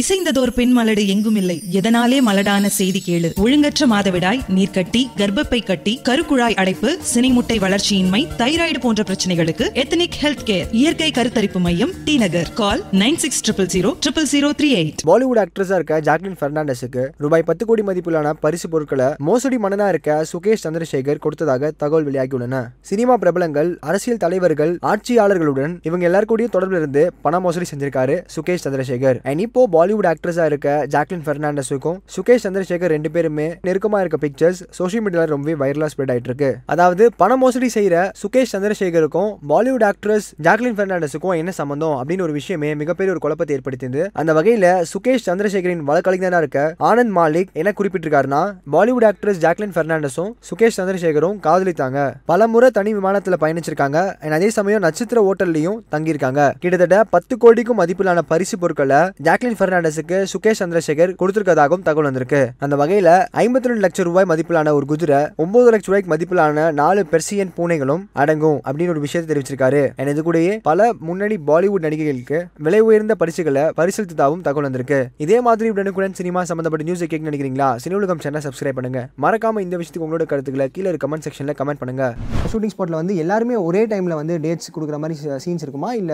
இசைந்ததோர் பெண் மலடு எங்கும் இல்லை எதனாலே மலடான செய்தி கேளு. ஒழுங்கற்ற மாதவிடாய் நீர்க்கட்டி கர்ப்பப்பை கட்டி கருக்குழாய் அடைப்பு சினைமுட்டை வளர்ச்சியின்மை தைராய்டு போன்ற பிரச்சனைகளுக்கு எத்தனிக் ஹெல்த் கேர் இயற்கை கருத்தரிப்பு மையம் T Nagar. Call nine six triple zero triple zero three eight. Bollywood ஆக்ட்ரஸா இருக்க ஜாக்லின் பெர்னாண்டஸுக்கு ரூபாய் பத்து கோடி மதிப்பிலான பரிசு பொருட்களை மோசடி மன்னனா இருக்க சுகேஷ் சந்திரசேகர் கொடுத்ததாக தகவல் வெளியாகியுள்ளன. சினிமா பிரபலங்கள் அரசியல் தலைவர்கள் ஆட்சியாளர்களுடன் இவங்க எல்லாருக்கூடிய தொடர்பில் இருந்து பண மோசடி செஞ்சிருக்காரு சுகேஷ் சந்திரசேகர். அண்ட் இப்போ பாலிவுட் ஆக்ட்ரஸாக இருக்க ஜாக்லின் பெர்னாண்டஸுக்கும் சுகேஷ் சந்திரசேகர் ரெண்டு பேருமே நெருக்கமா இருக்க பிக்சர்ஸ் சோஷியல் மீடியாவில் ரொம்பவே வைரலா ஸ்ப்ரெட் ஆயிட்டு இருக்கு. அதாவது பண மோசடி செய்யற சுகேஷ் சந்திரசேகருக்கும் பாலிவுட் ஆக்ட்ரஸ் ஜாக்லின் பெர்னாண்டஸுக்கும் என்ன சம்பந்தம் அப்படின்னு ஒரு விஷயமே மிகப்பெரிய ஒரு குழப்பத்தை ஏற்படுத்தியது. அந்த வகையில் சுகேஷ் சந்திரசேகரின் வழக்கறிஞராக இருக்க ஆனந்த் மாலிக் என்ன குறிப்பிட்டிருக்காருன்னா பாலிவுட் ஆக்ட்ரஸ் ஜாக்லின் பெர்னாண்டஸும் சுகேஷ் சந்திரசேகரும் காதலித்தாங்க. பல முறை தனி விமானத்தில் பயணிச்சிருக்காங்க. அதே சமயம் நட்சத்திர ஓட்டல்லையும் தங்கியிருக்காங்க. கிட்டத்தட்ட பத்து கோடிக்கும் மதிப்பிலான பரிசு பொருட்களை ஜாக்லின் பெர்னாண்டஸுக்கு சுகேஷ் சந்திரசேகர் கொடுத்திருக்கதாகவும் தகவல் வந்திருக்கு. அந்த வகையில ஐம்பத்தி ரெண்டு லட்சம் ரூபாய் மதிப்பிலான ஒரு குதிரை ஒன்பது லட்சம் ரூபாய்க்கு மதிப்பிலான நாலு பெர்சியன் பூனைகளும் அடங்கும் அப்படின்னு ஒரு விஷயத்தை தெரிவிச்சிருக்காரு. And இது கூடயே பல முன்னணி பாலிவுட் நடிகைகளுக்கு விலை உயர்ந்த பரிசுகளை பரிசளித்ததாகவும் தகவல் வந்திருக்கு. இதே மாதிரி உடனுக்குடன் சினிமா சம்பந்தப்பட்ட நியூஸ் கேட்க நினைக்கிறீங்களா? சினி உலகம் சேனல் சப்ஸ்கிரைப் பண்ணுங்க. மறக்காம இந்த விஷயத்துக்கு உங்களோட கருத்துக்களை கீழே கமெண்ட் செக்ஷன்ல கமெண்ட் பண்ணுங்க. ஷூட்டிங் ஸ்பாட்ல வந்து எல்லாருமே ஒரே டைம்ல வந்து டேட்ஸ் கொடுக்குற மாதிரி சீன்ஸ் இருக்குமா? இல்ல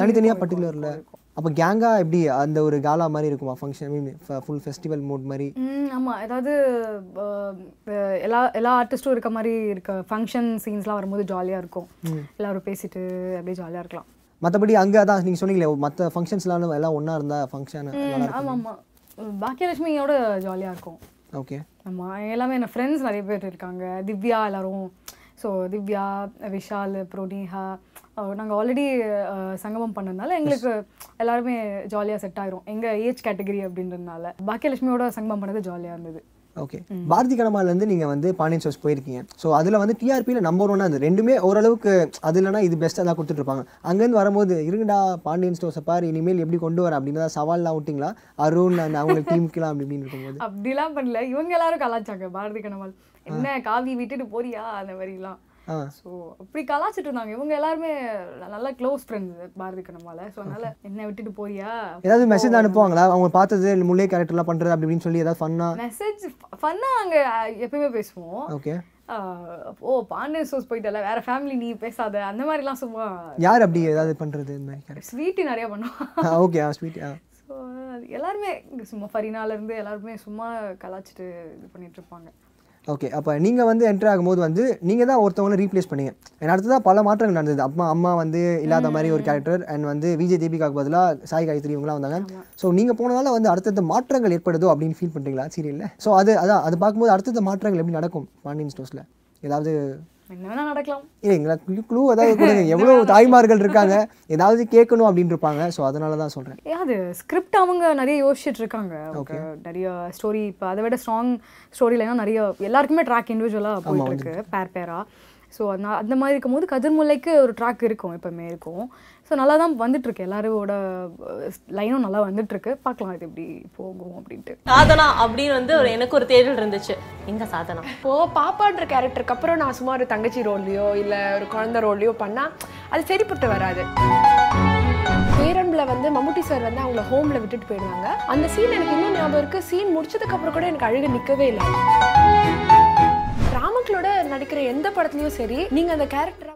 தனித்தனியா பர்டிகுலர்ல அப்போ கேங்கா எப்படி அந்த ஒரு காலா மாதிரி இருக்குமா? Function mean full festival mood மாதிரி? ஆமாம் ஏதாவது எல்லா எல்லா ஆர்டிஸ்ட்டும் இருக்க மாதிரி இருக்க ஃபங்க்ஷன் சீன்ஸ்லாம் வரும்போது ஜாலியாக இருக்கும். எல்லாரும் பேசிட்டு அப்படியே ஜாலியாக இருக்கலாம். மற்றபடி அங்கே அதான் நீங்கள் சொன்னீங்களே மற்ற ஃபங்க்ஷன்ஸ்லாம் எல்லாம் ஒன்றா இருந்தால் ஃபங்க்ஷன் ஆமாம் ஆமாம் பாக்கியலட்சுமியோட ஜாலியாக இருக்கும். ஓகே ஆமாம் எல்லாமே என்ன ஃப்ரெண்ட்ஸ் நிறைய பேர் இருக்காங்க. திவ்யா எல்லாரும் ஸோ திவ்யா விஷால் புரோனிஹா நாங்கள் ஆல்ரெடி சங்கமம் பண்ணதுனால எங்களுக்கு எல்லாருமே ஜாலியாக செட் ஆயிரும். எங்கள் ஏஜ் கேட்டகரி அப்படின்றதுனால. பாக்கியலட்சுமியோட சங்கமம் பண்ணது ஜாலியாக இருந்தது. ஓகே பாரதி கனமாலேருந்து நீங்கள் வந்து பாண்டியன் ஷோஸ் போயிருக்கீங்க. ஸோ அதில் வந்து டிஆர்பியில் நம்பர் ஒன்னாக இருந்தது. ரெண்டுமே ஓரளவுக்கு அது இல்லைனா இது பெஸ்ட்டாக தான் கொடுத்துட்ருப்பாங்க அங்கேருந்து வரும்போது இருங்கடா பாண்டியன் ஸ்டோர்ஸை பாரு இனிமேல் எப்படி கொண்டு வர? அப்படின்னு தான் சவால்லாம் விட்டிங்களா? அருண் அந்த அவங்க டீமுக்கெல்லாம் அப்படி இப்படின்னு இருக்கும்போது? அப்படிலாம் பண்ணல. இவங்க எல்லாரும் கலாச்சாங்க பாரதி கனவால் என்ன காவி விட்டுட்டு போறியா? அந்த மாதிரிலாம். ஸோ அப்படி கலாச்சிட்டு இருந்தாங்க. இவங்க எல்லாருமே நல்ல க்ளோஸ் ஃப்ரெண்ட்ஸ் பாரதி கனவால ஸோ அதனால என்ன விட்டுட்டு போறியா? ஏதாவது மெசேஜ் அனுப்புவாங்களா? அவங்க பார்த்தது முல்லை கேரக்டர்லாம் பண்ணுறது அப்படி இப்படின்னு சொல்லி ஏதாவது ஃபன்னாக மெசேஜ் ஃபன்னாக அங்கே எப்பயுமே பேசுவோம். ஓகே. ஓ பாண்டியன் ஷோஸ் போயிட்டல வேற ஃபேமிலி நீ பேசாத. அந்த மாதிரிலாம் சும்மா யார் அப்படி ஏதாவது பண்ணுறது இந்த மாதிரி கேரக்டர் ஸ்வீட்டு நிறைய பண்ணுவான் ஓகே ஸ்வீட் ஸோ எல்லாருமே சும்மா ஃபரினால இருந்து எல்லாருமே சும்மா கலாச்சிட்டு இது பண்ணிட்டு இருப்பாங்க. ஓகே அப்போ நீங்கள் வந்து என்ட்ரு ஆகும்போது வந்து நீங்கள் தான் ஒருத்தவங்களை ரீப்ளேஸ் பண்ணீங்க. And அடுத்ததாக பல மாற்றங்கள் நடந்தது. அம்மா அம்மா வந்து இல்லாத மாதிரி ஒரு கேரக்டர் அண்ட் வந்து விஜய் தீபிகாக்கு பதிலாக சாய் காயத்ரி இவங்களாம் வந்தாங்க. ஸோ நீங்கள் போனதால வந்து அடுத்தடுத்த மாற்றங்கள் ஏற்படுதோ அப்படின்னு ஃபீல் பண்ணுறீங்களா சீரியலில் ஸோ அது அதான் அது பார்க்கும்போது அடுத்தடுத்த மாற்றங்கள் எப்படி நடக்கும்? பாண்டியன் ஸ்டோர்ஸில் ஏதாவது நடக்கலாம். இல்லை எங்களுக்கு க்ளூ ஏதாவது கொடுங்க. எவ்வளோ தாய்மார்கள் இருக்காங்க? ஏதாவது கேட்கணும் அப்படின்னு இருப்பாங்க ஸோ அதனால தான் சொல்கிறேன் அது ஸ்கிரிப்ட் அவங்க நிறைய யோசிச்சுட்டு இருக்காங்க. நிறைய ஸ்டோரி இப்போ அதை விட ஸ்ட்ராங் ஸ்டோரிலாம் நிறைய எல்லாருக்குமே ட்ராக் இண்டிவிஜுவலாக போயிட்டு இருக்கு பேர் பேரா ஸோ அந்த அந்த மாதிரி இருக்கும்போது கதிர்முல்லைக்கு ஒரு ட்ராக் இருக்கும் எப்பவுமே இருக்கும். ஸோ நல்லா தான் வந்துட்டு இருக்கு எல்லாரோட லைனும் நல்லா வந்துட்டு இருக்கு பார்க்கலாம் இது எப்படி போகும் அப்படின்ட்டு. சாதனா அப்படின்னு வந்து ஒரு எனக்கு ஒரு தேடல் இருந்துச்சு. எங்க சாதனா? இப்போ பாப்பான்ற கேரக்டருக்கு அப்புறம் நான் சும்மா ஒரு தங்கச்சி ரோல்லையோ இல்லை ஒரு குழந்தை ரோல்லையோ பண்ணால் அது சரிப்பட்டு வராது. பேரன்பில் வந்து மம்முட்டி சார் வந்து அவங்கள ஹோமில் விட்டுட்டு போயிடுவாங்க. அந்த சீன் எனக்கு இன்னும் ஞாபகம் இருக்கு. சீன் முடிச்சதுக்கு அப்புறம் கூட எனக்கு அழுக நிற்கவே இல்லை. ராமக்களோட நடிக்கிற எந்த படத்துலையும் சரி நீங்கள் அந்த கேரக்டர்